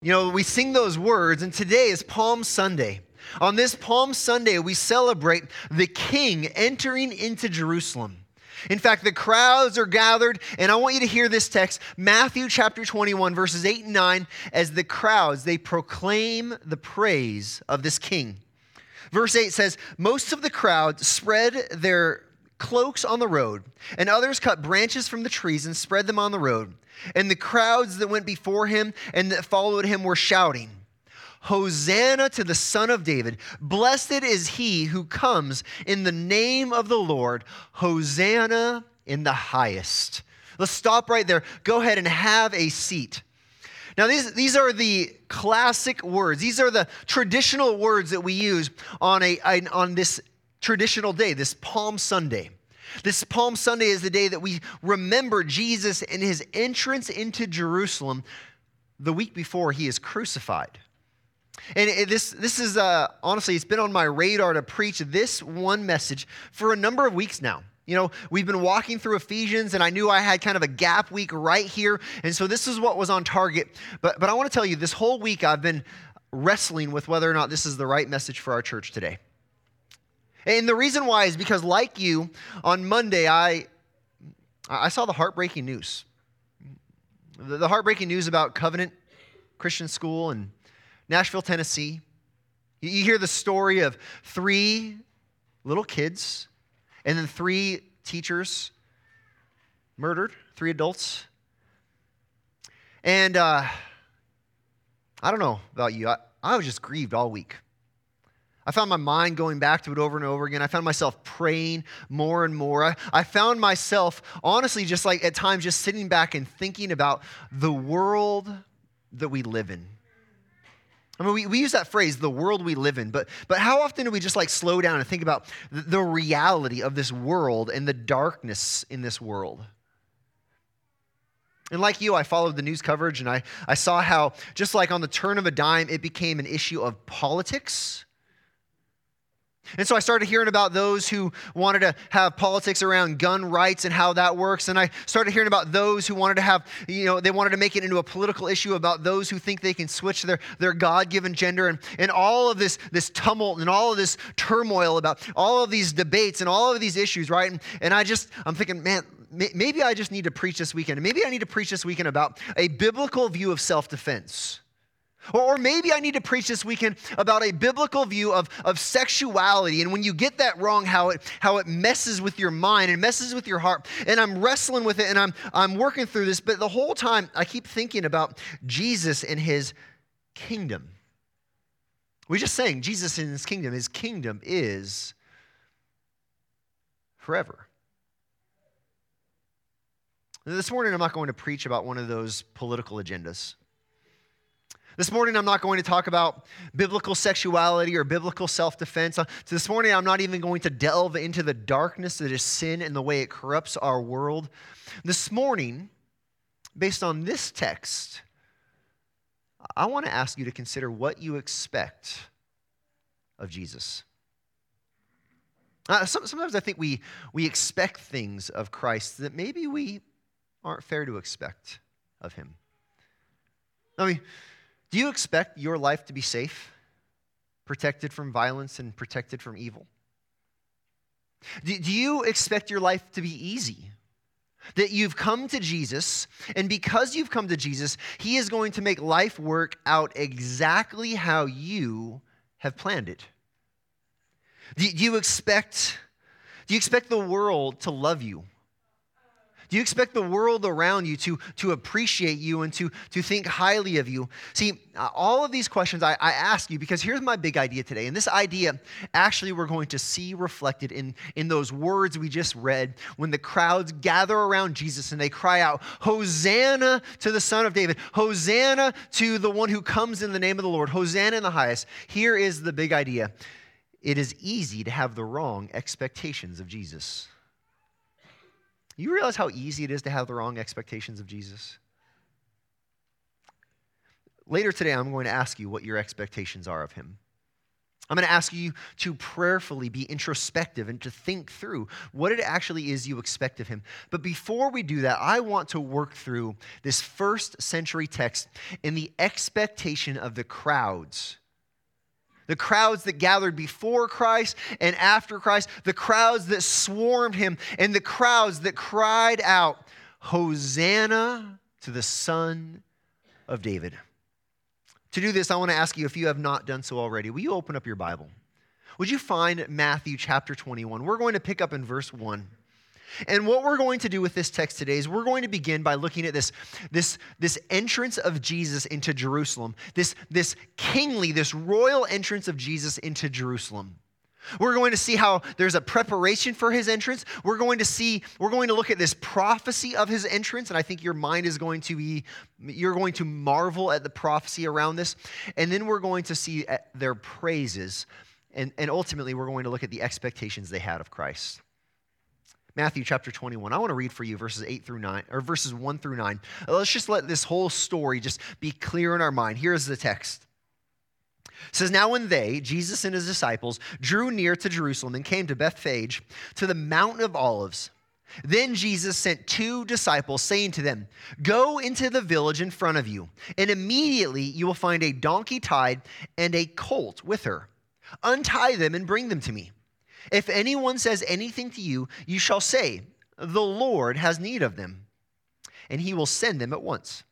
You know, we sing those words, and today is Palm Sunday. On this Palm Sunday, we celebrate the King entering into Jerusalem. In fact, the crowds are gathered, and I want you to hear this text, Matthew chapter 21, verses 8 and 9, as the crowds, they proclaim the praise of this king. Verse 8 says, Most of the crowd spread their cloaks on the road, and others cut branches from the trees and spread them on the road. And the crowds that went before him and that followed him were shouting, Hosanna to the Son of David. Blessed is he who comes in the name of the Lord. Hosanna in the highest. Let's stop right there. Go ahead and have a seat. Now, these, these are the classic words. These are the traditional words that we use on, a, on this traditional day, this Palm Sunday. This Palm Sunday is the day that we remember Jesus and his entrance into Jerusalem the week before he is crucified. And this, this is uh, honestly, it's been on my radar to preach this one message for a number of weeks now. You know, we've been walking through Ephesians, and I knew I had kind of a gap week right here. And so this is what was on target. But, but I want to tell you, this whole week I've been wrestling with whether or not this is the right message for our church today. And the reason why is because, like you, on Monday, I, I saw the heartbreaking news. The heartbreaking news about Covenant Christian School in Nashville, Tennessee. You hear the story of three little kids and then three teachers murdered, three adults. And uh, I don't know about you, I, I was just grieved all week. I found my mind going back to it over and over again. I found myself praying more and more. I, found myself, honestly, just like at times, just sitting back and thinking about the world that we live in. I mean, we, we use that phrase, the world we live in, but, but how often do we just like slow down and think about the, the reality of this world and the darkness in this world? And like you, I followed the news coverage and I, I saw how, just like on the turn of a dime, it became an issue of politics and so I started hearing about those who wanted to have politics around gun rights and how that works. And I started hearing about those who wanted to have, you know, they wanted to make it into a political issue about those who think they can switch their, their God given gender and, and all of this, this tumult and all of this turmoil about all of these debates and all of these issues, right? And, and I just, I'm thinking, man, maybe I just need to preach this weekend. Maybe I need to preach this weekend about a biblical view of self defense. Or, maybe I need to preach this weekend about a biblical view of, of sexuality. And when you get that wrong, how it, how it messes with your mind and messes with your heart. And I'm wrestling with it and I'm, I'm working through this. But the whole time, I keep thinking about Jesus and his kingdom. We're just saying Jesus in his kingdom. His kingdom is forever. This morning, I'm not going to preach about one of those political agendas. This morning, I'm not going to talk about biblical sexuality or biblical self defense. So this morning, I'm not even going to delve into the darkness that is sin and the way it corrupts our world. This morning, based on this text, I want to ask you to consider what you expect of Jesus. Uh, sometimes I think we, we expect things of Christ that maybe we aren't fair to expect of him. I mean, do you expect your life to be safe, protected from violence, and protected from evil? Do, do you expect your life to be easy? That you've come to Jesus, and because you've come to Jesus, He is going to make life work out exactly how you have planned it. Do, do you expect, do you expect the world to love you? Do you expect the world around you to, to appreciate you and to, to think highly of you? See, uh, all of these questions I, I ask you because here's my big idea today. And this idea, actually, we're going to see reflected in, in those words we just read when the crowds gather around Jesus and they cry out, Hosanna to the Son of David, Hosanna to the one who comes in the name of the Lord, Hosanna in the highest. Here is the big idea it is easy to have the wrong expectations of Jesus. You realize how easy it is to have the wrong expectations of Jesus? Later today, I'm going to ask you what your expectations are of him. I'm going to ask you to prayerfully be introspective and to think through what it actually is you expect of him. But before we do that, I want to work through this first century text in the expectation of the crowds. The crowds that gathered before Christ and after Christ, the crowds that swarmed him, and the crowds that cried out, Hosanna to the Son of David. To do this, I want to ask you if you have not done so already, will you open up your Bible? Would you find Matthew chapter 21? We're going to pick up in verse 1. And what we're going to do with this text today is we're going to begin by looking at this, this, this entrance of Jesus into Jerusalem, this, this kingly, this royal entrance of Jesus into Jerusalem. We're going to see how there's a preparation for his entrance. We're going to see, we're going to look at this prophecy of his entrance, and I think your mind is going to be, you're going to marvel at the prophecy around this. And then we're going to see uh, their praises, and, and ultimately, we're going to look at the expectations they had of Christ. Matthew chapter 21. I want to read for you verses 8 through 9, or verses 1 through 9. Let's just let this whole story just be clear in our mind. Here's the text. It says, Now when they, Jesus and his disciples, drew near to Jerusalem and came to Bethphage, to the Mount of Olives, then Jesus sent two disciples, saying to them, Go into the village in front of you, and immediately you will find a donkey tied and a colt with her. Untie them and bring them to me. If anyone says anything to you, you shall say, The Lord has need of them, and he will send them at once.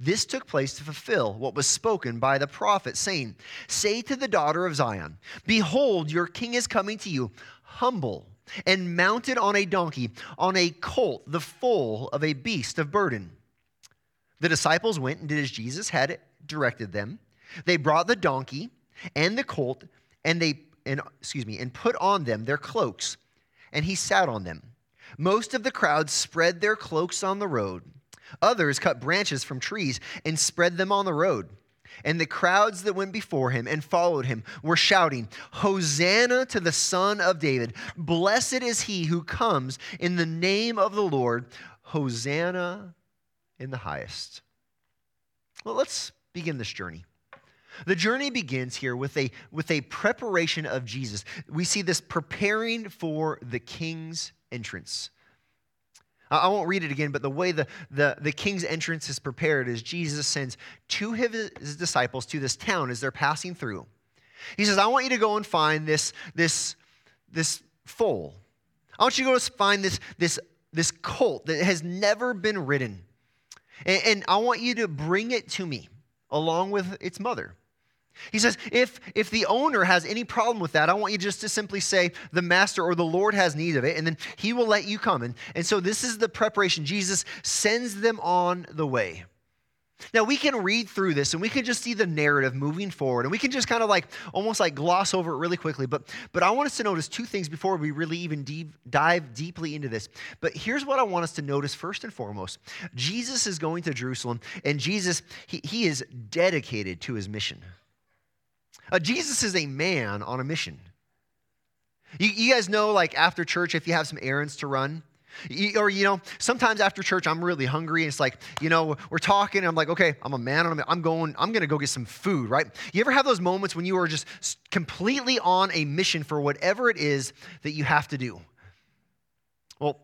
This took place to fulfill what was spoken by the prophet, saying, Say to the daughter of Zion, Behold, your king is coming to you, humble and mounted on a donkey, on a colt, the foal of a beast of burden. The disciples went and did as Jesus had directed them. They brought the donkey and the colt, and they and excuse me, and put on them their cloaks, and he sat on them. Most of the crowd spread their cloaks on the road. Others cut branches from trees and spread them on the road. And the crowds that went before him and followed him were shouting, Hosanna to the Son of David! Blessed is he who comes in the name of the Lord! Hosanna in the highest. Well, let's begin this journey. The journey begins here with a, with a preparation of Jesus. We see this preparing for the king's entrance. I won't read it again, but the way the, the, the king's entrance is prepared is Jesus sends two of his disciples to this town as they're passing through. He says, I want you to go and find this, this, this foal. I want you to go find this, this, this colt that has never been ridden. And, and I want you to bring it to me along with its mother. He says, if, if the owner has any problem with that, I want you just to simply say, the master or the Lord has need of it, and then he will let you come. And, and so this is the preparation. Jesus sends them on the way. Now, we can read through this and we can just see the narrative moving forward, and we can just kind of like almost like gloss over it really quickly. But, but I want us to notice two things before we really even deep, dive deeply into this. But here's what I want us to notice first and foremost Jesus is going to Jerusalem, and Jesus, he, he is dedicated to his mission. Uh, Jesus is a man on a mission. You, you, guys know, like after church, if you have some errands to run, you, or you know, sometimes after church, I'm really hungry, and it's like, you know, we're talking, and I'm like, okay, I'm a man, on a, I'm going, I'm gonna go get some food, right? You ever have those moments when you are just completely on a mission for whatever it is that you have to do? Well,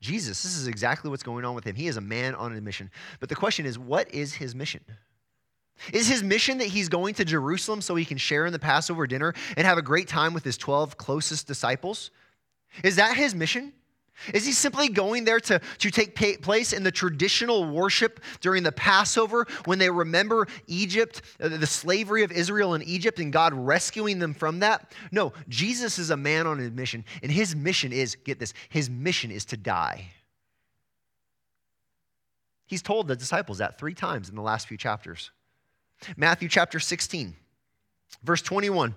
Jesus, this is exactly what's going on with him. He is a man on a mission. But the question is, what is his mission? Is his mission that he's going to Jerusalem so he can share in the Passover dinner and have a great time with his 12 closest disciples? Is that his mission? Is he simply going there to, to take place in the traditional worship during the Passover when they remember Egypt, uh, the slavery of Israel in Egypt, and God rescuing them from that? No, Jesus is a man on a mission, and his mission is get this, his mission is to die. He's told the disciples that three times in the last few chapters. Matthew chapter 16, verse 21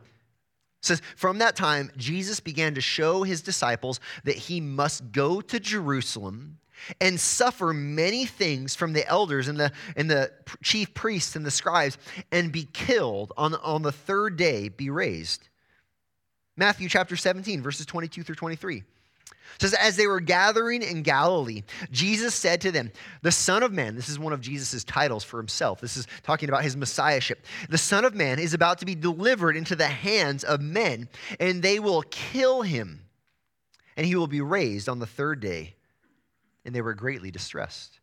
says, From that time, Jesus began to show his disciples that he must go to Jerusalem and suffer many things from the elders and the, and the chief priests and the scribes and be killed on, on the third day be raised. Matthew chapter 17 verses 22 through 23 It says, as they were gathering in Galilee, Jesus said to them, The Son of Man, this is one of Jesus' titles for himself. This is talking about his messiahship. The Son of Man is about to be delivered into the hands of men, and they will kill him, and he will be raised on the third day. And they were greatly distressed.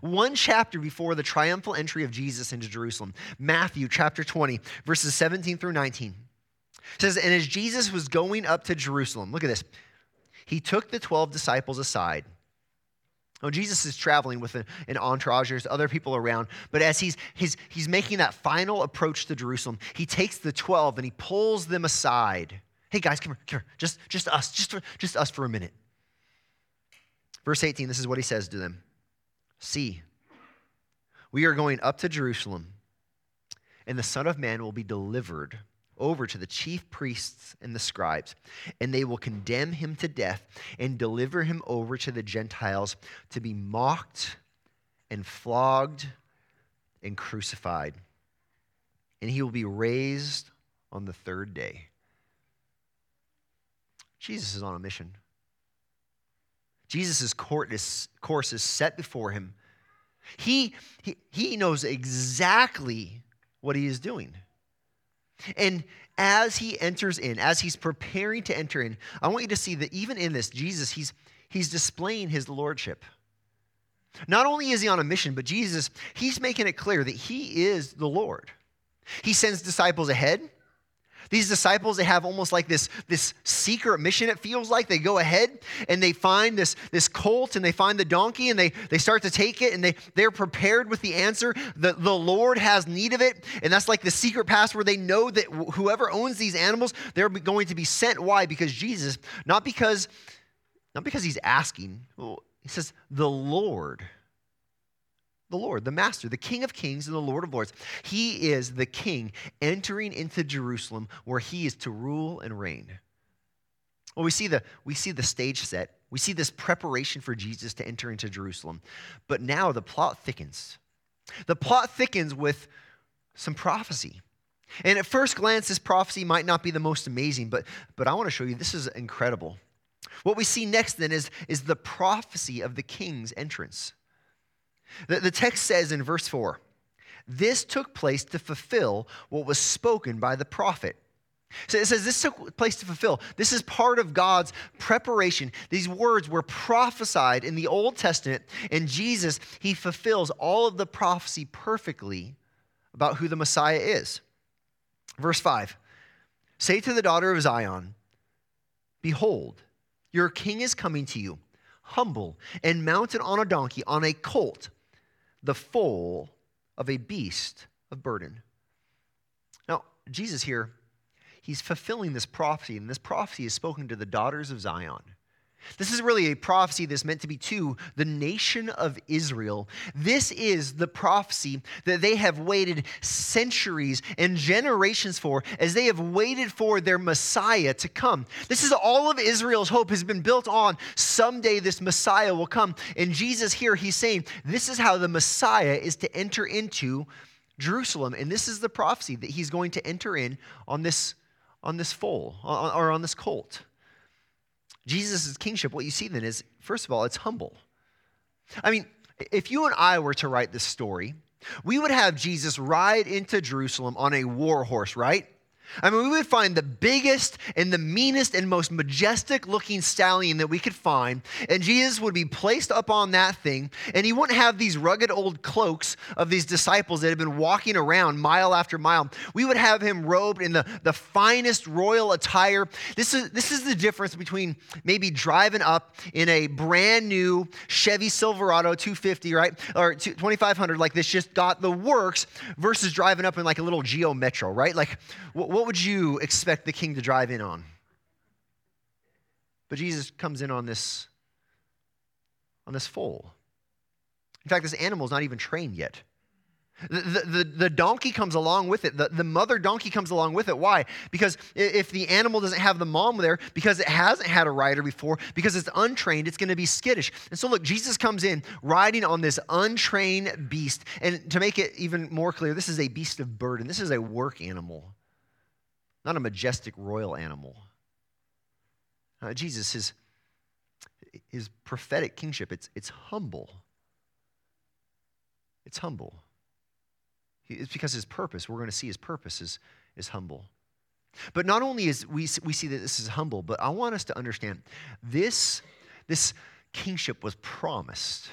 One chapter before the triumphal entry of Jesus into Jerusalem, Matthew chapter 20, verses 17 through 19, says, And as Jesus was going up to Jerusalem, look at this he took the 12 disciples aside. Oh, Jesus is traveling with an, entourage. There's other people around. But as he's, he's, he's making that final approach to Jerusalem, he takes the 12 and he pulls them aside. Hey, guys, come here. Come here. Just, just us. Just, just us for a minute. Verse 18, this is what he says to them See, we are going up to Jerusalem, and the Son of Man will be delivered over to the chief priests and the scribes, and they will condemn him to death and deliver him over to the Gentiles to be mocked and flogged and crucified. And he will be raised on the third day. Jesus is on a mission. Jesus' course is set before him. He, he, he knows exactly what he is doing. And as he enters in, as he's preparing to enter in, I want you to see that even in this, Jesus, he's, he's displaying his lordship. Not only is he on a mission, but Jesus, he's making it clear that he is the Lord. He sends disciples ahead. These disciples, they have almost like this, this secret mission, it feels like. They go ahead and they find this, this colt and they find the donkey and they, they start to take it and they, they're prepared with the answer. The, the Lord has need of it. And that's like the secret password. They know that whoever owns these animals, they're going to be sent. Why? Because Jesus, not because, not because he's asking. He says, the Lord the Lord, the Master, the King of Kings and the Lord of Lords. He is the King entering into Jerusalem where he is to rule and reign. Well, we see the, we see the stage set. We see this preparation for Jesus to enter into Jerusalem. But now the plot thickens. The plot thickens with some prophecy. And at first glance, this prophecy might not be the most amazing, but, but I want to show you this is incredible. What we see next then is, is the prophecy of the king's entrance. The, the text says in verse 4 this took place to fulfill what was spoken by the prophet. So it says this took place to fulfill. This is part of God's preparation. These words were prophesied in the Old Testament, and Jesus, he fulfills all of the prophecy perfectly about who the Messiah is. Verse 5 Say to the daughter of Zion, Behold, your king is coming to you, humble and mounted on a donkey, on a colt the foal of a beast of burden. Now, Jesus here, he's fulfilling this prophecy, and this prophecy is spoken to the daughters of Zion. This is really a prophecy that's meant to be to the nation of Israel. This is the prophecy that they have waited centuries and generations for as they have waited for their Messiah to come. This is all of Israel's hope has been built on someday this Messiah will come. And Jesus here, he's saying, this is how the Messiah is to enter into Jerusalem. And this is the prophecy that he's going to enter in on this, on this foal or on this colt. Jesus' kingship, what you see then is, first of all, it's humble. I mean, if you and I were to write this story, we would have Jesus ride into Jerusalem on a war horse, right? I mean, we would find the biggest and the meanest and most majestic looking stallion that we could find, and Jesus would be placed up on that thing, and he wouldn't have these rugged old cloaks of these disciples that had been walking around mile after mile. We would have him robed in the, the finest royal attire. This is, this is the difference between maybe driving up in a brand new Chevy Silverado 250, right? Or 2500, like this just got the works, versus driving up in like a little Geo Metro, right? Like, what what would you expect the king to drive in on? But Jesus comes in on this on this foal. In fact, this animal is not even trained yet. The, the, the, donkey comes along with it. The, the mother donkey comes along with it. Why? Because if the animal doesn't have the mom there, because it hasn't had a rider before, because it's untrained, it's going to be skittish. And so, look, Jesus comes in riding on this untrained beast. And to make it even more clear, this is a beast of burden, this is a work animal not a majestic royal animal. Uh, Jesus, his, his prophetic kingship, it's, it's humble. It's humble. It's because his purpose, we're going to see his purpose is, is humble. But not only is we, we see that this is humble, but I want us to understand this, this kingship was promised.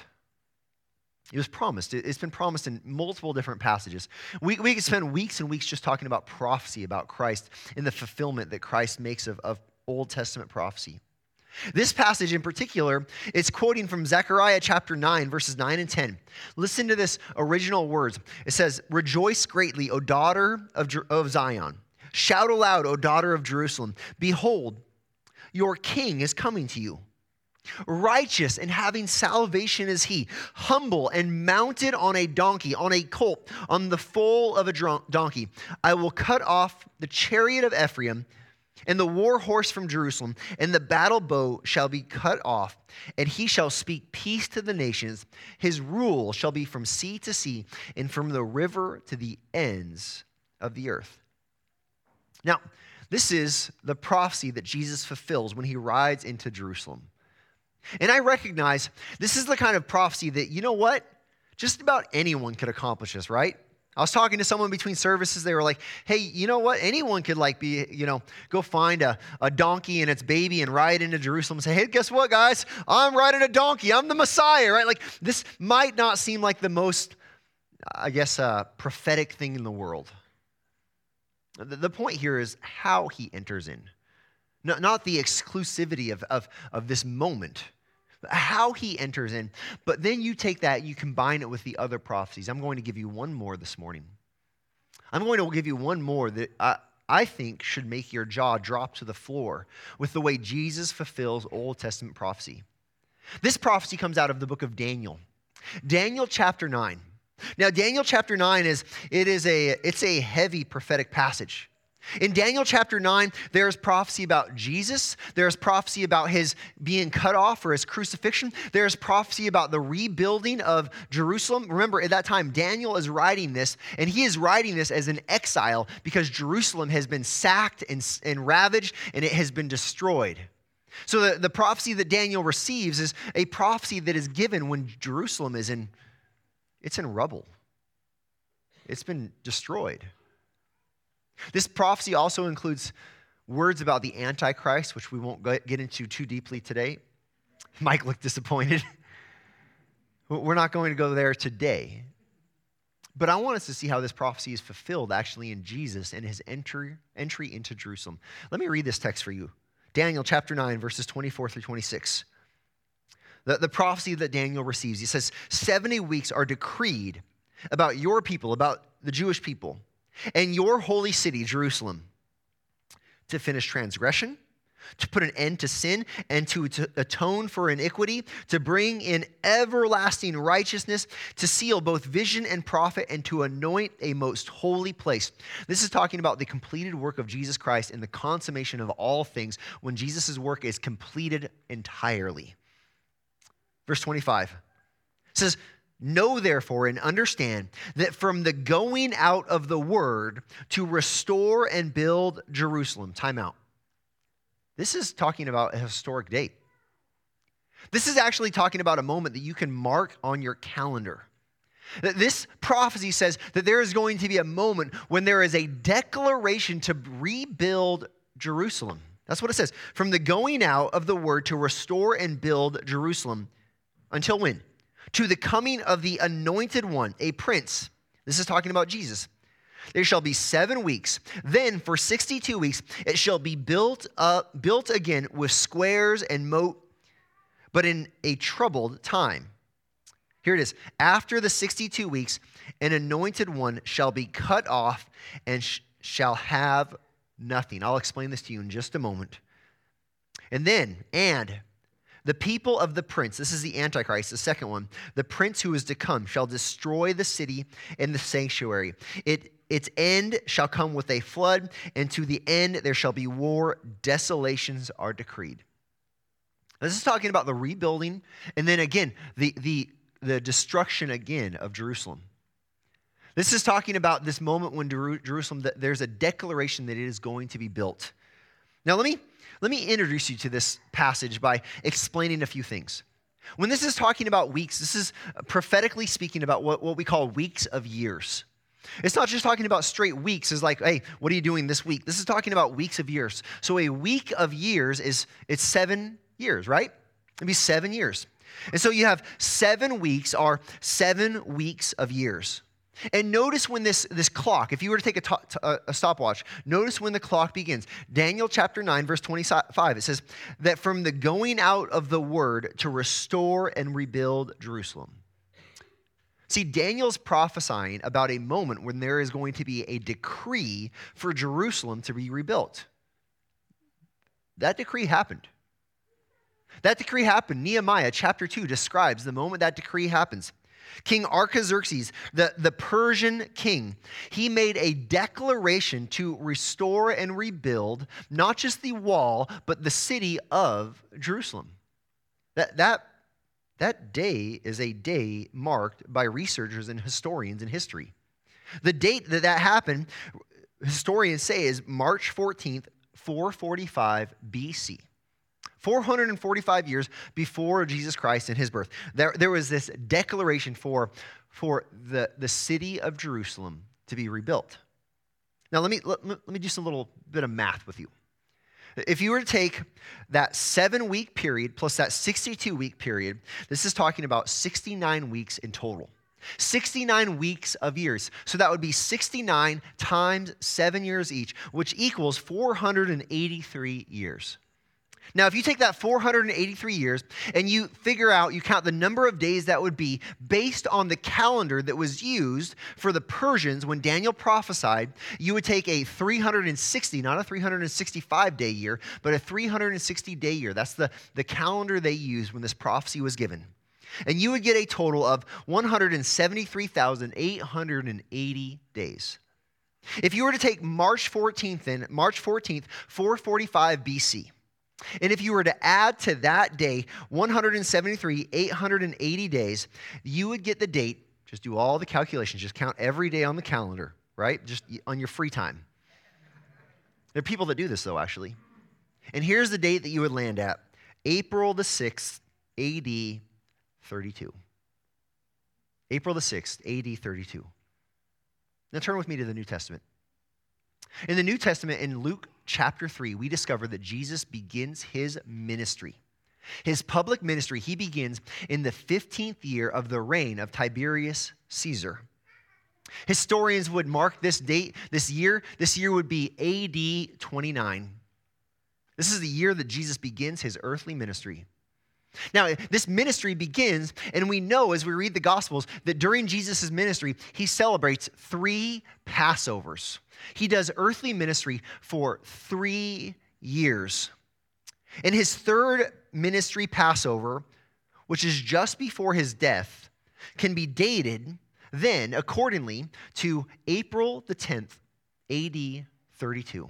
It was promised. It's been promised in multiple different passages. We, we could spend weeks and weeks just talking about prophecy about Christ and the fulfillment that Christ makes of, of Old Testament prophecy. This passage in particular, it's quoting from Zechariah chapter 9, verses 9 and 10. Listen to this original words. It says, Rejoice greatly, O daughter of, of Zion. Shout aloud, O daughter of Jerusalem. Behold, your king is coming to you. Righteous and having salvation is he, humble and mounted on a donkey, on a colt, on the foal of a donkey. I will cut off the chariot of Ephraim and the war horse from Jerusalem, and the battle bow shall be cut off, and he shall speak peace to the nations. His rule shall be from sea to sea, and from the river to the ends of the earth. Now, this is the prophecy that Jesus fulfills when he rides into Jerusalem. And I recognize this is the kind of prophecy that, you know what? Just about anyone could accomplish this, right? I was talking to someone between services. They were like, hey, you know what? Anyone could, like, be, you know, go find a, a donkey and its baby and ride into Jerusalem and say, hey, guess what, guys? I'm riding a donkey. I'm the Messiah, right? Like, this might not seem like the most, I guess, uh, prophetic thing in the world. The, the point here is how he enters in, not, not the exclusivity of, of, of this moment how he enters in. But then you take that, you combine it with the other prophecies. I'm going to give you one more this morning. I'm going to give you one more that I, I think should make your jaw drop to the floor with the way Jesus fulfills Old Testament prophecy. This prophecy comes out of the book of Daniel. Daniel chapter 9. Now Daniel chapter 9 is it is a it's a heavy prophetic passage. In Daniel chapter 9, there's prophecy about Jesus. There's prophecy about his being cut off or his crucifixion. There's prophecy about the rebuilding of Jerusalem. Remember, at that time, Daniel is writing this, and he is writing this as an exile because Jerusalem has been sacked and, and ravaged and it has been destroyed. So the, the prophecy that Daniel receives is a prophecy that is given when Jerusalem is in, it's in rubble. It's been destroyed. This prophecy also includes words about the Antichrist, which we won't get into too deeply today. Mike looked disappointed. We're not going to go there today. But I want us to see how this prophecy is fulfilled actually in Jesus and his entry, entry into Jerusalem. Let me read this text for you Daniel chapter 9, verses 24 through 26. The, the prophecy that Daniel receives, he says, 70 weeks are decreed about your people, about the Jewish people and your holy city, Jerusalem, to finish transgression, to put an end to sin, and to, to, atone for iniquity, to bring in everlasting righteousness, to seal both vision and prophet, and to anoint a most holy place. This is talking about the completed work of Jesus Christ and the consummation of all things when Jesus' work is completed entirely. Verse 25 says, Know therefore and understand that from the going out of the word to restore and build Jerusalem, time out. This is talking about a historic date. This is actually talking about a moment that you can mark on your calendar. That this prophecy says that there is going to be a moment when there is a declaration to rebuild Jerusalem. That's what it says. From the going out of the word to restore and build Jerusalem. Until when? To the coming of the anointed one, a prince. This is talking about Jesus. There shall be seven weeks. Then for 62 weeks it shall be built up, built again with squares and moat, but in a troubled time. Here it is. After the 62 weeks, an anointed one shall be cut off and sh- shall have nothing. I'll explain this to you in just a moment. And then, and the people of the prince, this is the Antichrist, the second one, the prince who is to come shall destroy the city and the sanctuary. It, its end shall come with a flood, and to the end there shall be war. Desolations are decreed. This is talking about the rebuilding, and then again, the, the, the destruction again of Jerusalem. This is talking about this moment when Jerusalem, there's a declaration that it is going to be built. Now, let me, let me introduce you to this passage by explaining a few things. When this is talking about weeks, this is prophetically speaking about what, what we call weeks of years. It's not just talking about straight weeks, it's like, hey, what are you doing this week? This is talking about weeks of years. So a week of years is it's seven years, right? It'd be seven years. And so you have seven weeks are seven weeks of years. And notice when this, this clock, if you were to take a, to, a stopwatch, notice when the clock begins. Daniel chapter 9, verse 25, it says that from the going out of the word to restore and rebuild Jerusalem. See, Daniel's prophesying about a moment when there is going to be a decree for Jerusalem to be rebuilt. That decree happened. That decree happened. Nehemiah chapter 2 describes the moment that decree happens. King Artaxerxes, the, the Persian king, he made a declaration to restore and rebuild not just the wall, but the city of Jerusalem. That, that, that day is a day marked by researchers and historians in history. The date that that happened, historians say, is March 14th, 445 BC. 445 years before Jesus Christ and his birth, there, there was this declaration for, for the, the city of Jerusalem to be rebuilt. Now, let me, let, let me do some little bit of math with you. If you were to take that seven week period plus that 62 week period, this is talking about 69 weeks in total. 69 weeks of years. So that would be 69 times seven years each, which equals 483 years. Now, if you take that 483 years and you figure out, you count the number of days that would be based on the calendar that was used for the Persians when Daniel prophesied, you would take a 360, not a 365 day year, but a 360 day year. That's the, the calendar they used when this prophecy was given. And you would get a total of 173,880 days. If you were to take March 14th in, March 14th, 445 BC, and if you were to add to that day 173, 880 days, you would get the date. Just do all the calculations. Just count every day on the calendar, right? Just on your free time. There are people that do this, though, actually. And here's the date that you would land at April the 6th, AD 32. April the 6th, AD 32. Now turn with me to the New Testament. In the New Testament, in Luke chapter 3, we discover that Jesus begins his ministry. His public ministry, he begins in the 15th year of the reign of Tiberius Caesar. Historians would mark this date, this year. This year would be AD 29. This is the year that Jesus begins his earthly ministry. Now, this ministry begins, and we know as we read the Gospels that during Jesus' ministry, he celebrates three Passovers. He does earthly ministry for three years. In his third ministry Passover, which is just before his death, can be dated then accordingly to April the 10th, AD 32.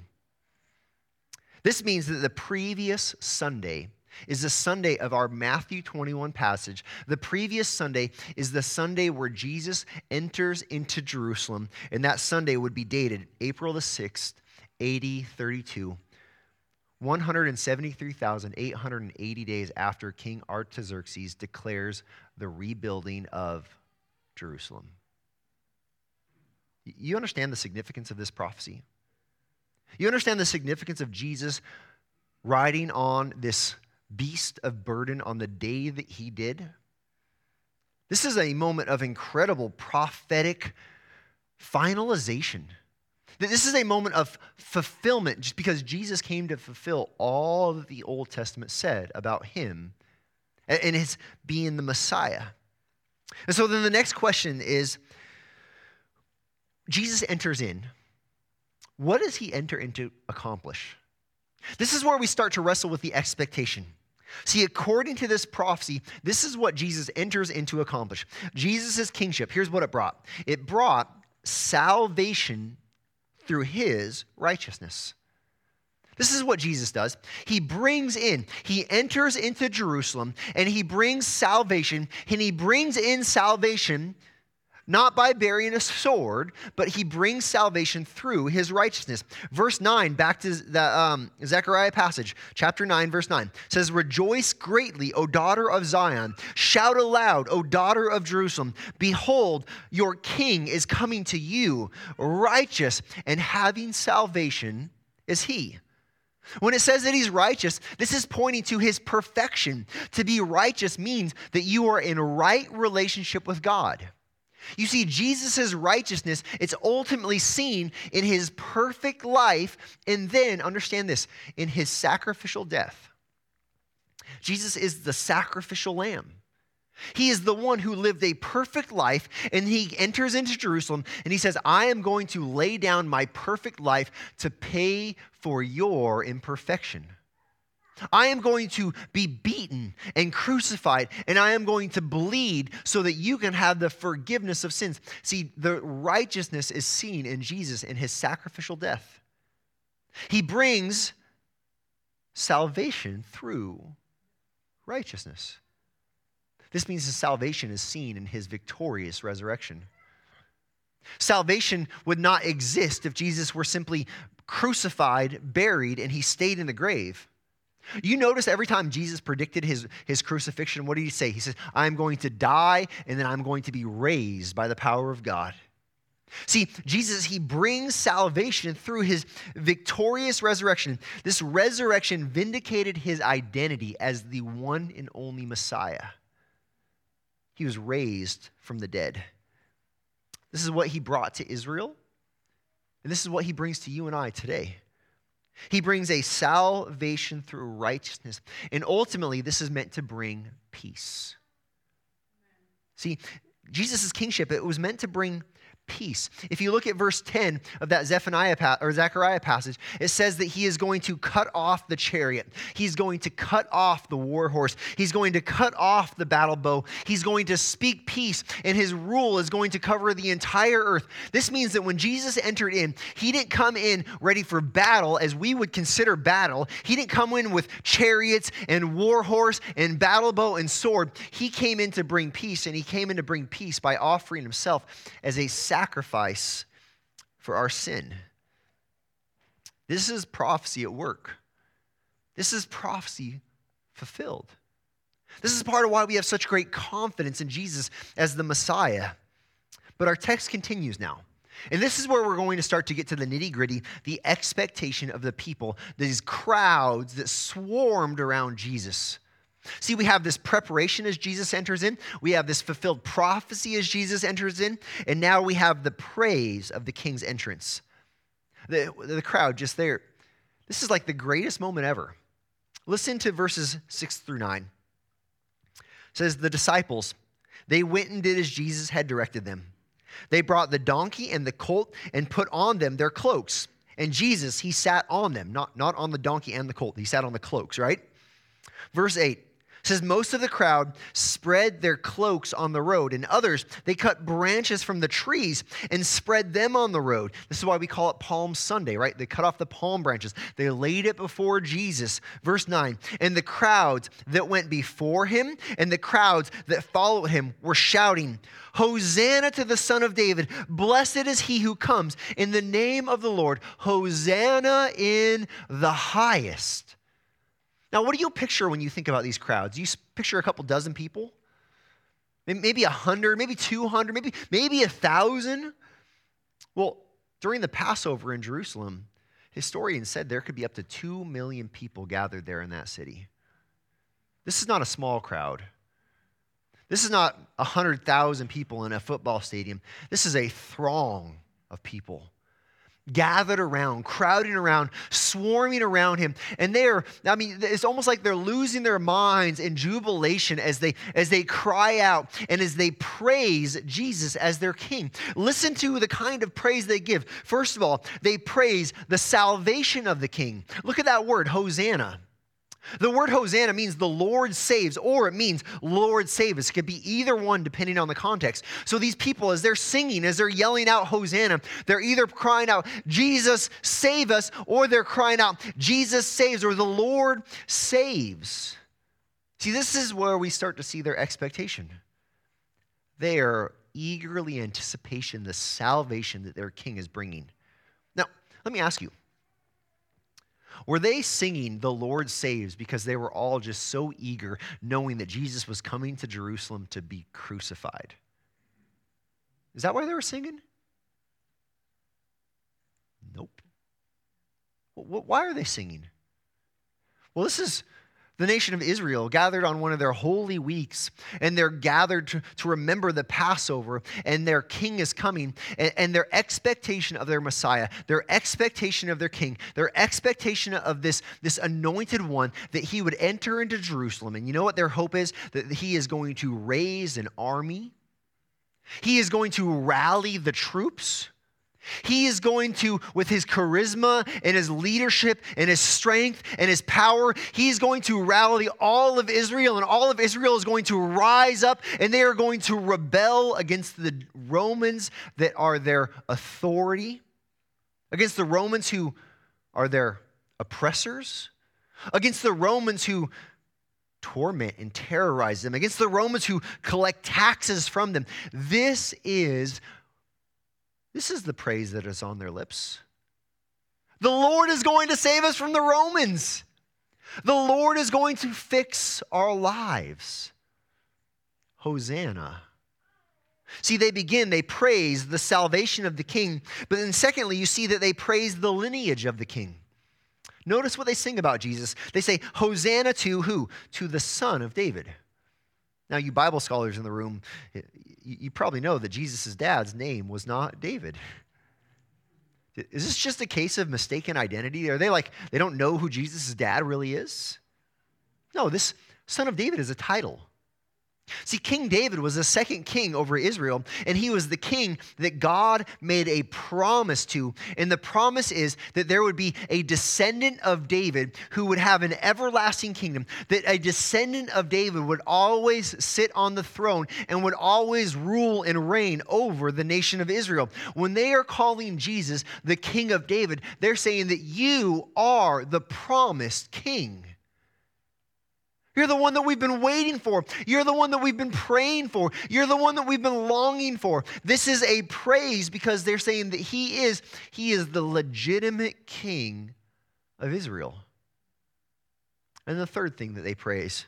This means that the previous Sunday is the Sunday of our Matthew 21 passage. The previous Sunday is the Sunday where Jesus enters into Jerusalem, and that Sunday would be dated April the 6th, AD 32. 173,880 days after King Artaxerxes declares the rebuilding of Jerusalem. You understand the significance of this prophecy? You understand the significance of Jesus riding on this beast of burden on the day that he did. This is a moment of incredible prophetic finalization. This is a moment of fulfillment just because Jesus came to fulfill all that the Old Testament said about him and his being the Messiah. And so then the next question is Jesus enters in. What does he enter into accomplish? This is where we start to wrestle with the expectation. See, according to this prophecy, this is what Jesus enters into accomplish. Jesus' kingship, here's what it brought it brought salvation through his righteousness. This is what Jesus does. He brings in, he enters into Jerusalem and he brings salvation, and he brings in salvation not by bearing a sword, but he brings salvation through his righteousness. Verse 9, back to the um, Zechariah passage, chapter 9, verse 9, says, Rejoice greatly, O daughter of Zion. Shout aloud, O daughter of Jerusalem. Behold, your king is coming to you, righteous and having salvation is he. When it says that he's righteous, this is pointing to his perfection. To be righteous means that you are in right relationship with God. You see, Jesus' righteousness, it's ultimately seen in his perfect life, and then, understand this, in his sacrificial death. Jesus is the sacrificial lamb. He is the one who lived a perfect life, and he enters into Jerusalem and he says, I am going to lay down my perfect life to pay for your imperfection. I am going to be beaten and crucified, and I am going to bleed so that you can have the forgiveness of sins. See, the righteousness is seen in Jesus in his sacrificial death. He brings salvation through righteousness. This means his salvation is seen in his victorious resurrection. Salvation would not exist if Jesus were simply crucified, buried, and he stayed in the grave. You notice every time Jesus predicted his, his crucifixion, what did he say? He says, I'm going to die and then I'm going to be raised by the power of God. See, Jesus, he brings salvation through his victorious resurrection. This resurrection vindicated his identity as the one and only Messiah. He was raised from the dead. This is what he brought to Israel, and this is what he brings to you and I today. He brings a salvation through righteousness. And ultimately, this is meant to bring peace. See, Jesus' kingship, it was meant to bring peace. If you look at verse 10 of that Zephaniah pa- or Zechariah passage, it says that he is going to cut off the chariot. He's going to cut off the war horse. He's going to cut off the battle bow. He's going to speak peace, and his rule is going to cover the entire earth. This means that when Jesus entered in, he didn't come in ready for battle as we would consider battle. He didn't come in with chariots and war horse and battle bow and sword. He came in to bring peace, and he came in to bring peace by offering himself as a sacrifice sacrifice for our sin. This is prophecy at work. This is prophecy fulfilled. This is part of why we have such great confidence in Jesus as the Messiah. But our text continues now. And this is where we're going to start to get to the nitty gritty, the expectation of the people, these crowds that swarmed around Jesus. See, we have this preparation as Jesus enters in. We have this fulfilled prophecy as Jesus enters in. And now we have the praise of the king's entrance. The, the crowd just there. This is like the greatest moment ever. Listen to verses 6 through 9. It says, The disciples, they went and did as Jesus had directed them. They brought the donkey and the colt and put on them their cloaks. And Jesus, he sat on them, not, not on the donkey and the colt. He sat on the cloaks, right? Verse 8 says most of the crowd spread their cloaks on the road and others they cut branches from the trees and spread them on the road. This is why we call it palm sunday right? They cut off the palm branches. They laid it before jesus. Verse 9 and the crowds that went before him and the crowds that followed him were shouting hosanna to the son of david. Blessed is he who comes in the name of the lord. Hosanna in the highest now, what do you picture when you think about these crowds? You picture a couple dozen people? Maybe a hundred, maybe 200, maybe, maybe a thousand? Well, during the Passover in Jerusalem, historians said there could be up to 2 million people gathered there in that city. This is not a small crowd. This is not 100,000 people in a football stadium. This is a throng of people gathered around, crowding around, swarming around him. And they're, I mean, it's almost like they're losing their minds in jubilation as they as they cry out and as they praise Jesus as their king. Listen to the kind of praise they give. First of all, they praise the salvation of the king. Look at that word, Hosanna. The word Hosanna means the Lord saves, or it means Lord save us. It could be either one depending on the context. So these people, as they're singing, as they're yelling out Hosanna, they're either crying out, Jesus save us, or they're crying out, Jesus saves, or the Lord saves. See, this is where we start to see their expectation. They are eagerly anticipation the salvation that their king is bringing. Now, let me ask you were they singing The Lord Saves because they were all just so eager knowing that Jesus was coming to Jerusalem to be crucified? Is that why they were singing? Nope. Why are they singing? Well, this is the nation of Israel gathered on one of their holy weeks, and they're gathered to, to remember the Passover, and their king is coming, and, and, their expectation of their Messiah, their expectation of their king, their expectation of this, this anointed one, that he would enter into Jerusalem. And you know what their hope is? That he is going to raise an army, he is going to rally the troops. He is going to, with his charisma and his leadership and his strength and his power, he's going to rally all of Israel, and all of Israel is going to rise up and they are going to rebel against the Romans that are their authority, against the Romans who are their oppressors, against the Romans who torment and terrorize them, against the Romans who collect taxes from them. This is this is the praise that is on their lips. The Lord is going to save us from the Romans. The Lord is going to fix our lives. Hosanna. See, they begin, they praise the salvation of the king, but then secondly, you see that they praise the lineage of the king. Notice what they sing about Jesus. They say, Hosanna to who? To the son of David. Now, you Bible scholars in the room, you probably know that Jesus' dad's name was not David. Is this just a case of mistaken identity? Are they like, they don't know who Jesus' dad really is? No, this son of David is a title. See, King David was the second king over Israel, and he was the king that God made a promise to. And the promise is that there would be a descendant of David who would have an everlasting kingdom, that a descendant of David would always sit on the throne and would always rule and reign over the nation of Israel. When they are calling Jesus the king of David, they're saying that you are the promised king. You're the one that we've been waiting for. You're the one that we've been praying for. You're the one that we've been longing for. This is a praise because they're saying that he is he is the legitimate king of Israel. And the third thing that they praise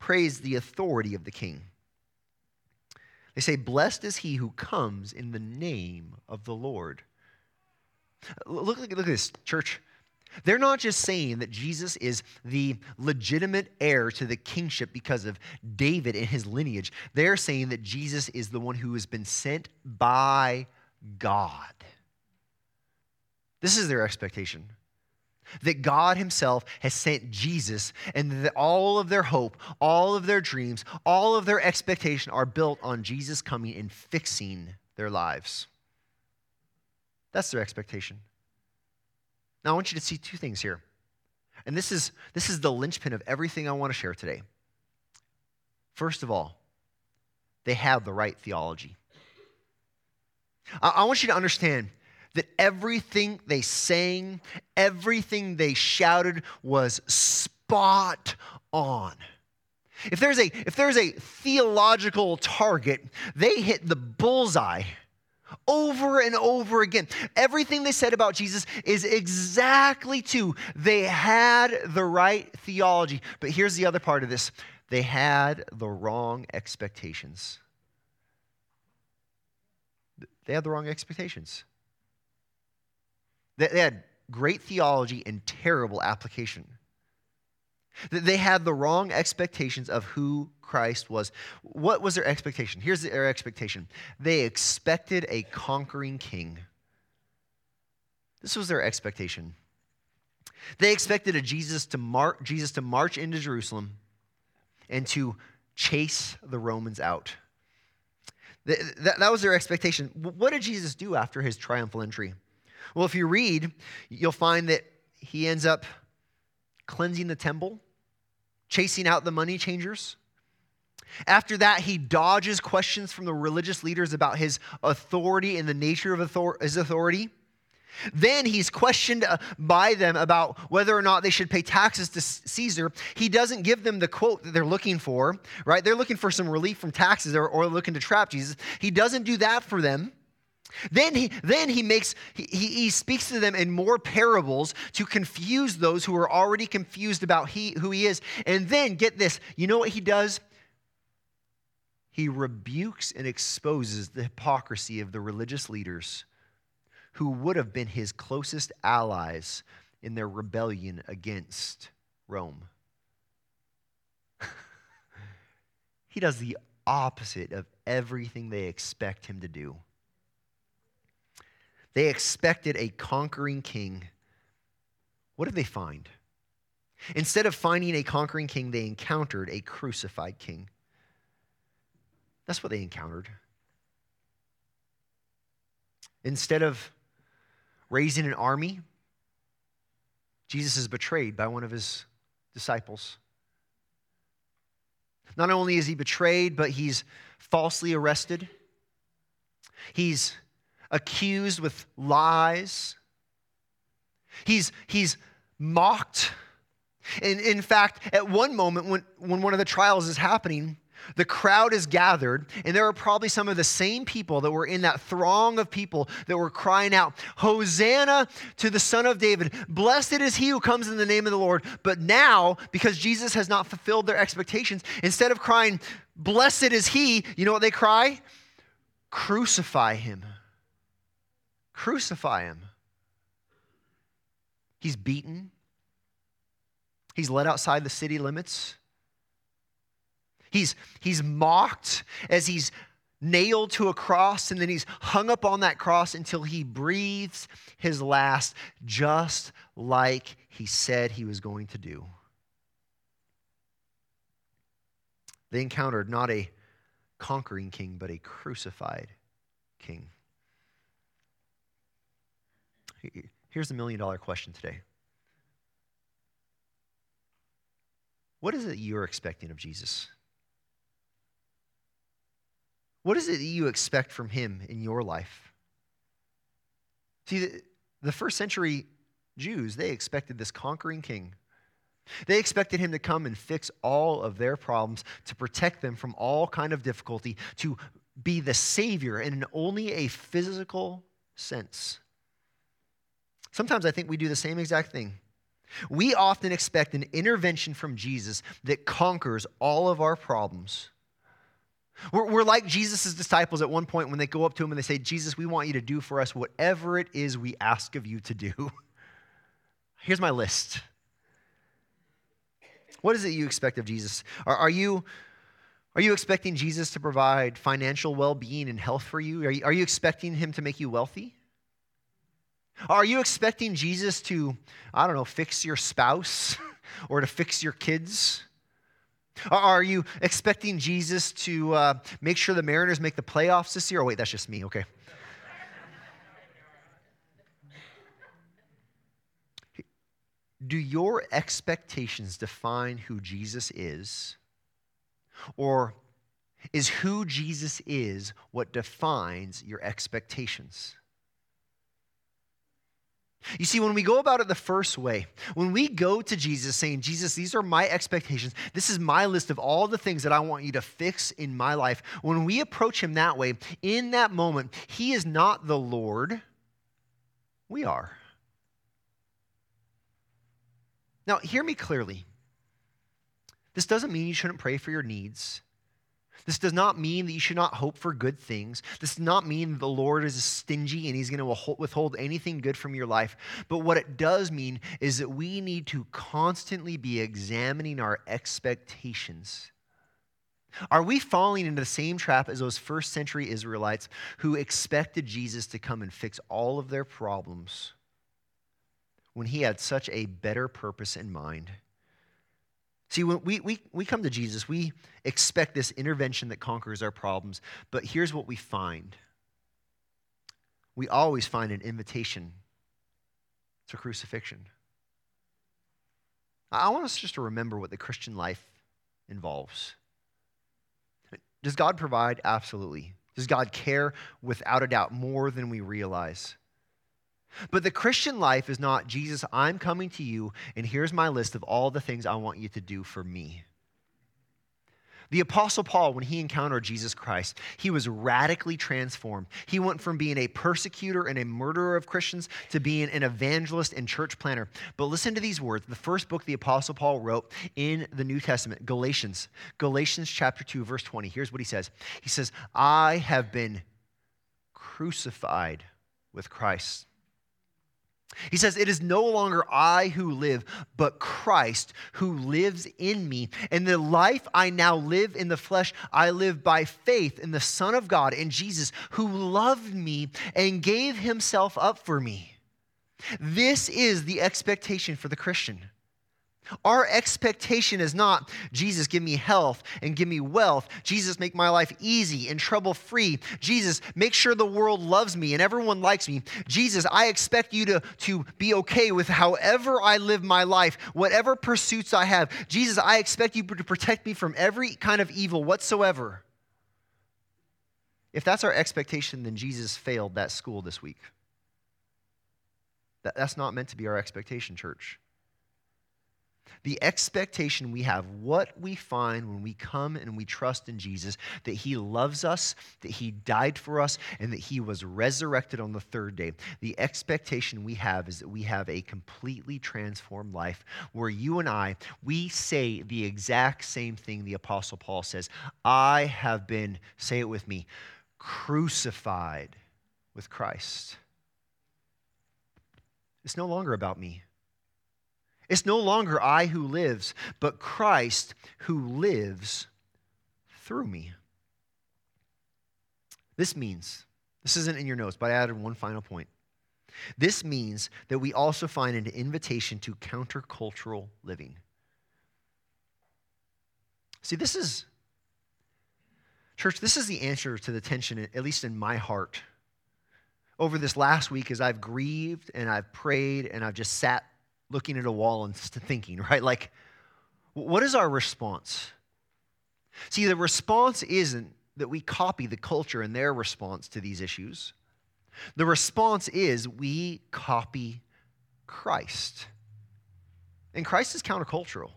praise the authority of the king. They say, Blessed is he who comes in the name of the Lord. Look, look, look at this, church. They're not just saying that Jesus is the legitimate heir to the kingship because of David and his lineage. They're saying that Jesus is the one who has been sent by God. This is their expectation. That God Himself has sent Jesus, and that all of their hope, all of their dreams, all of their expectation are built on Jesus coming and fixing their lives. That's their expectation. Now, I want you to see two things here. And this is, this is the linchpin of everything I want to share today. First of all, they have the right theology. I, I want you to understand that everything they sang, everything they shouted was spot on. If there's a, if there's a theological target, they hit the bullseye over and over again. Everything they said about Jesus is exactly true. They had the right theology. But here's the other part of this they had the wrong expectations. They had the wrong expectations. They had great theology and terrible application. They had the wrong expectations of who Christ was. What was their expectation? Here's their expectation they expected a conquering king. This was their expectation. They expected a Jesus to, mar- Jesus to march into Jerusalem and to chase the Romans out. That, that was their expectation. What did Jesus do after his triumphal entry? Well, if you read, you'll find that he ends up cleansing the temple, chasing out the money changers. After that, he dodges questions from the religious leaders about his authority and the nature of his authority. Then he's questioned uh, by them about whether or not they should pay taxes to Caesar. He doesn't give them the quote that they're looking for, right? They're looking for some relief from taxes or, or looking to trap Jesus. He doesn't do that for them. Then he, then he makes he, he speaks to them in more parables to confuse those who are already confused about he, who he is. And then get this, you know what he does? He rebukes and exposes the hypocrisy of the religious leaders who would have been his closest allies in their rebellion against Rome. he does the opposite of everything they expect him to do. They expected a conquering king. What did they find? Instead of finding a conquering king, they encountered a crucified king. That's what they encountered. Instead of raising an army, Jesus is betrayed by one of his disciples. Not only is he betrayed, but he's falsely arrested. He's accused with lies. He's, he's mocked. And in fact, at one moment, when, when one of the trials is happening, the crowd is gathered, and there are probably some of the same people that were in that throng of people that were crying out, Hosanna to the Son of David. Blessed is he who comes in the name of the Lord. But now, because Jesus has not fulfilled their expectations, instead of crying, Blessed is he, you know what they cry? Crucify him. Crucify him. He's beaten, he's led outside the city limits. He's, he's mocked as he's nailed to a cross, and then he's hung up on that cross until he breathes his last, just like he said he was going to do. They encountered not a conquering king, but a crucified king. Here's the million dollar question today What is it you're expecting of Jesus? What is it that you expect from him in your life? See, the, the first century Jews, they expected this conquering king. They expected him to come and fix all of their problems, to protect them from all kind of difficulty, to be the savior in only a physical sense. Sometimes I think we do the same exact thing. We often expect an intervention from Jesus that conquers all of our problems. We're, we're like Jesus' disciples at one point when they go up to him and they say, Jesus, we want you to do for us whatever it is we ask of you to do. Here's my list. What is it you expect of Jesus? Are, are, you, are you expecting Jesus to provide financial well being and health for you? Are, you? are you expecting him to make you wealthy? Are you expecting Jesus to, I don't know, fix your spouse or to fix your kids? Are you expecting Jesus to uh, make sure the Mariners make the playoffs this year? Oh, wait, that's just me. Okay. Do your expectations define who Jesus is? Or is who Jesus is what defines your expectations? You see, when we go about it the first way, when we go to Jesus saying, Jesus, these are my expectations, this is my list of all the things that I want you to fix in my life, when we approach him that way, in that moment, he is not the Lord, we are. Now, hear me clearly. This doesn't mean you shouldn't pray for your needs. This does not mean that you should not hope for good things. This does not mean that the Lord is stingy and he's going to withhold anything good from your life. But what it does mean is that we need to constantly be examining our expectations. Are we falling into the same trap as those first century Israelites who expected Jesus to come and fix all of their problems when he had such a better purpose in mind? See, when we, we, we come to Jesus, we expect this intervention that conquers our problems, but here's what we find we always find an invitation to crucifixion. I want us just to remember what the Christian life involves. Does God provide? Absolutely. Does God care? Without a doubt, more than we realize. But the Christian life is not, Jesus, I'm coming to you, and here's my list of all the things I want you to do for me. The Apostle Paul, when he encountered Jesus Christ, he was radically transformed. He went from being a persecutor and a murderer of Christians to being an evangelist and church planter. But listen to these words the first book the Apostle Paul wrote in the New Testament, Galatians, Galatians chapter 2, verse 20. Here's what he says He says, I have been crucified with Christ. He says, It is no longer I who live, but Christ who lives in me. And the life I now live in the flesh, I live by faith in the Son of God, in Jesus, who loved me and gave himself up for me. This is the expectation for the Christian. Our expectation is not, Jesus, give me health and give me wealth. Jesus, make my life easy and trouble free. Jesus, make sure the world loves me and everyone likes me. Jesus, I expect you to, to be okay with however I live my life, whatever pursuits I have. Jesus, I expect you to protect me from every kind of evil whatsoever. If that's our expectation, then Jesus failed that school this week. That, that's not meant to be our expectation, church. The expectation we have, what we find when we come and we trust in Jesus, that He loves us, that He died for us, and that He was resurrected on the third day. The expectation we have is that we have a completely transformed life where you and I, we say the exact same thing the Apostle Paul says I have been, say it with me, crucified with Christ. It's no longer about me. It's no longer I who lives, but Christ who lives through me. This means, this isn't in your notes, but I added one final point. This means that we also find an invitation to countercultural living. See, this is, church, this is the answer to the tension, at least in my heart, over this last week as I've grieved and I've prayed and I've just sat looking at a wall and thinking, right? Like, what is our response? See, the response isn't that we copy the culture and their response to these issues. The response is we copy Christ. And Christ is countercultural.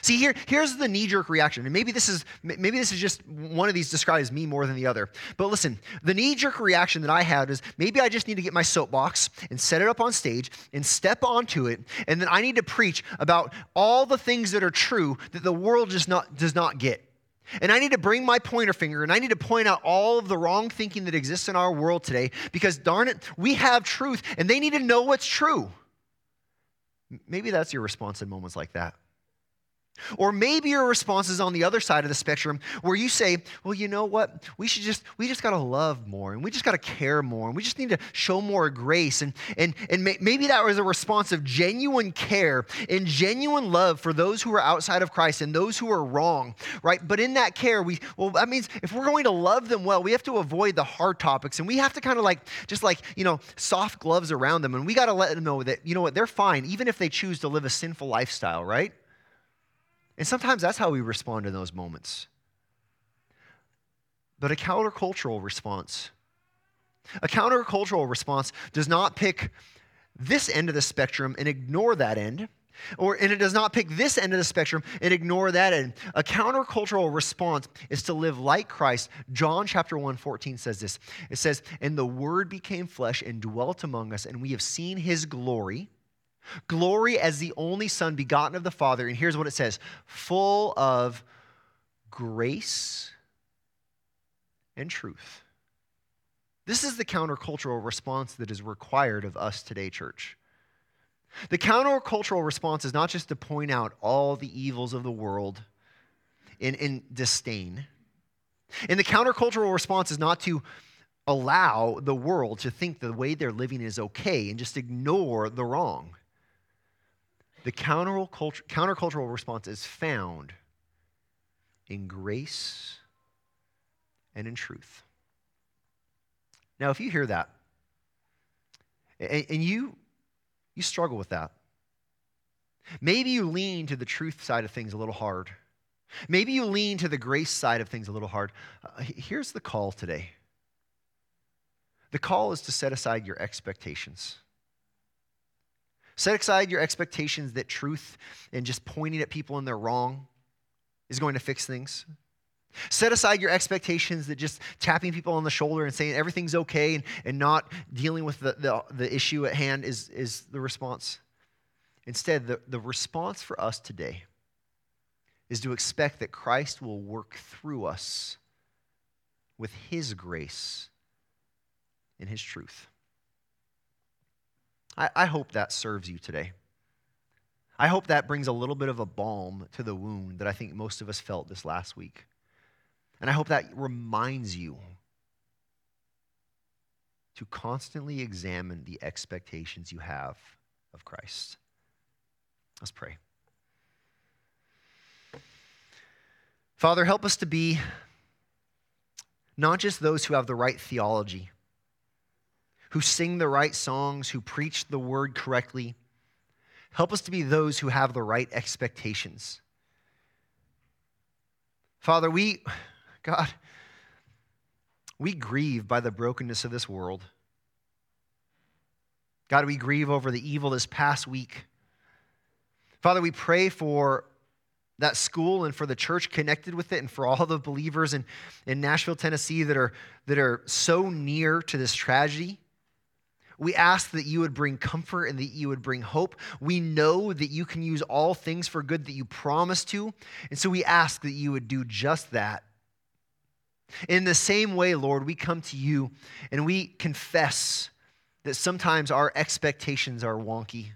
See, here, here's the knee-jerk reaction. And maybe this is maybe this is just one of these describes me more than the other. But listen, the knee-jerk reaction that I had is maybe I just need to get my soapbox and set it up on stage and step onto it, and then I need to preach about all the things that are true that the world just not does not get. And I need to bring my pointer finger and I need to point out all of the wrong thinking that exists in our world today because darn it, we have truth and they need to know what's true. Maybe that's your response in moments like that. Or maybe your response is on the other side of the spectrum where you say, well, you know what? We should just, we just got to love more and we just got to care more and we just need to show more grace. And, and, and may, maybe that was a response of genuine care and genuine love for those who are outside of Christ and those who are wrong, right? But in that care, we, well, that means if we're going to love them well, we have to avoid the hard topics and we have to kind of like, just like, you know, soft gloves around them. And we got to let them know that, you know what, they're fine, even if they choose to live a sinful lifestyle, right? And sometimes that's how we respond in those moments. But a countercultural response, a countercultural response does not pick this end of the spectrum and ignore that end. Or, and it does not pick this end of the spectrum and ignore that end. A countercultural response is to live like Christ. John chapter 1, 14 says this. It says, And the word became flesh and dwelt among us, and we have seen his glory Glory as the only Son begotten of the Father. And here's what it says full of grace and truth. This is the countercultural response that is required of us today, church. The countercultural response is not just to point out all the evils of the world in, in disdain. And the countercultural response is not to allow the world to think the way they're living is okay and just ignore the wrong. The countercultural response is found in grace and in truth. Now, if you hear that, and you, you struggle with that, maybe you lean to the truth side of things a little hard. Maybe you lean to the grace side of things a little hard. Uh, here's the call today The call is to set aside your expectations. Set aside your expectations that truth and just pointing at people in their wrong is going to fix things. Set aside your expectations that just tapping people on the shoulder and saying everything's okay and, and not dealing with the, the, the issue at hand is, is the response. Instead, the, the response for us today is to expect that Christ will work through us with his grace and his truth. I, I hope that serves you today. I hope that brings a little bit of a balm to the wound that I think most of us felt this last week. And I hope that reminds you to constantly examine the expectations you have of Christ. Let's pray. Father, help us to be not just those who have the right theology, who sing the right songs, who preach the word correctly. Help us to be those who have the right expectations. Father, we, God, we grieve by the brokenness of this world. God, we grieve over the evil this past week. Father, we pray for that school and for the church connected with it and for all the believers in, in Nashville, Tennessee that are, that are so near to this tragedy. We ask that you would bring comfort and that you would bring hope. We know that you can use all things for good that you promised to. And so we ask that you would do just that. In the same way, Lord, we come to you and we confess that sometimes our expectations are wonky.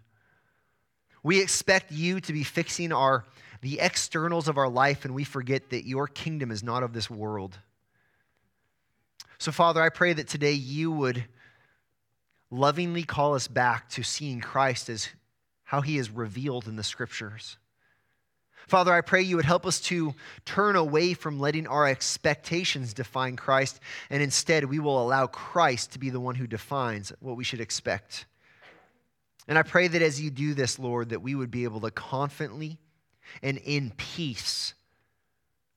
We expect you to be fixing our the externals of our life and we forget that your kingdom is not of this world. So Father, I pray that today you would lovingly call us back to seeing Christ as how he is revealed in the scriptures. Father, I pray you would help us to turn away from letting our expectations define Christ, and instead we will allow Christ to be the one who defines what we should expect. And I pray that as you do this, Lord, that we would be able to confidently and in peace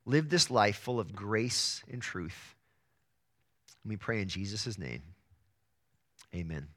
live this life full of grace and truth. And we pray in Jesus' name. Amen.